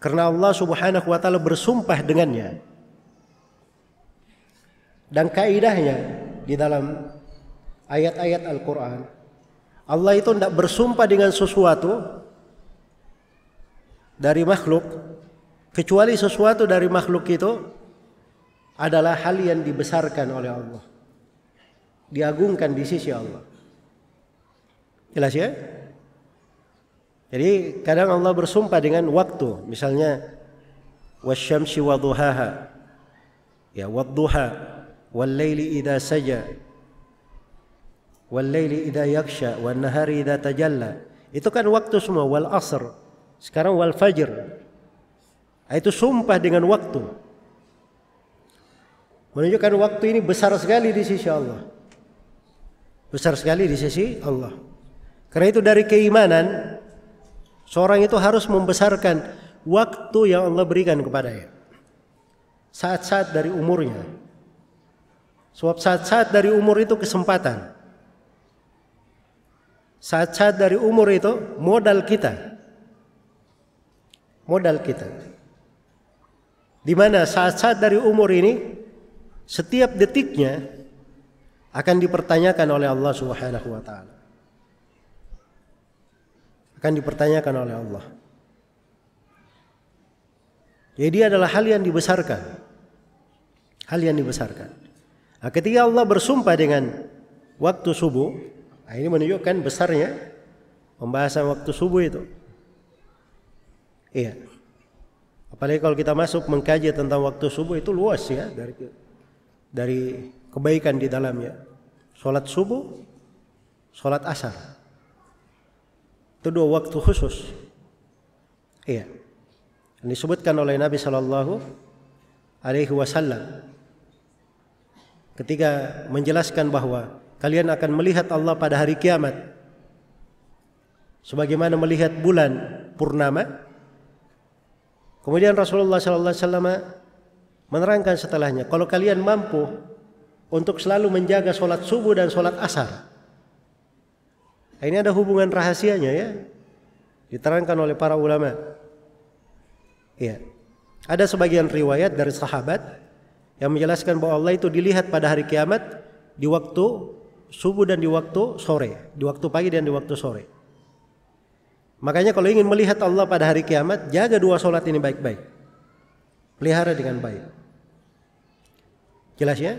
Karena Allah Subhanahu wa taala bersumpah dengannya. Dan kaidahnya di dalam ayat-ayat Al-Qur'an Allah itu tidak bersumpah dengan sesuatu dari makhluk kecuali sesuatu dari makhluk itu adalah hal yang dibesarkan oleh Allah. Diagungkan di sisi Allah. Jelas ya? Jadi kadang Allah bersumpah dengan waktu, misalnya wasyamsi wa duhaha. Ya, wadduha wal laili idza saja. Wal laili idza yaksha wan nahari idza tajalla. Itu kan waktu semua wal asr. Sekarang wal fajr. Itu sumpah dengan waktu. Menunjukkan waktu ini besar sekali di sisi Allah. Besar sekali di sisi Allah. Karena itu dari keimanan seorang itu harus membesarkan waktu yang Allah berikan kepadanya. Saat-saat dari umurnya. Sebab saat-saat dari umur itu kesempatan. Saat-saat dari umur itu modal kita. Modal kita. Di mana saat-saat dari umur ini setiap detiknya akan dipertanyakan oleh Allah Subhanahu wa taala. Akan dipertanyakan oleh Allah. Jadi adalah hal yang dibesarkan. Hal yang dibesarkan. Nah, ketika Allah bersumpah dengan waktu subuh, nah ini menunjukkan besarnya pembahasan waktu subuh itu. Iya. Apalagi kalau kita masuk mengkaji tentang waktu subuh itu luas ya dari dari kebaikan di dalamnya. Salat subuh, salat asar. Itu dua waktu khusus. Iya. Disebutkan oleh Nabi Shallallahu Alaihi Wasallam ketika menjelaskan bahwa kalian akan melihat Allah pada hari kiamat sebagaimana melihat bulan purnama Kemudian Rasulullah sallallahu alaihi wasallam menerangkan setelahnya, kalau kalian mampu untuk selalu menjaga sholat subuh dan sholat asar. Nah, ini ada hubungan rahasianya ya. Diterangkan oleh para ulama. Iya. Ada sebagian riwayat dari sahabat yang menjelaskan bahwa Allah itu dilihat pada hari kiamat di waktu subuh dan di waktu sore, di waktu pagi dan di waktu sore. Makanya kalau ingin melihat Allah pada hari kiamat, jaga dua solat ini baik-baik. Pelihara dengan baik. Jelas ya?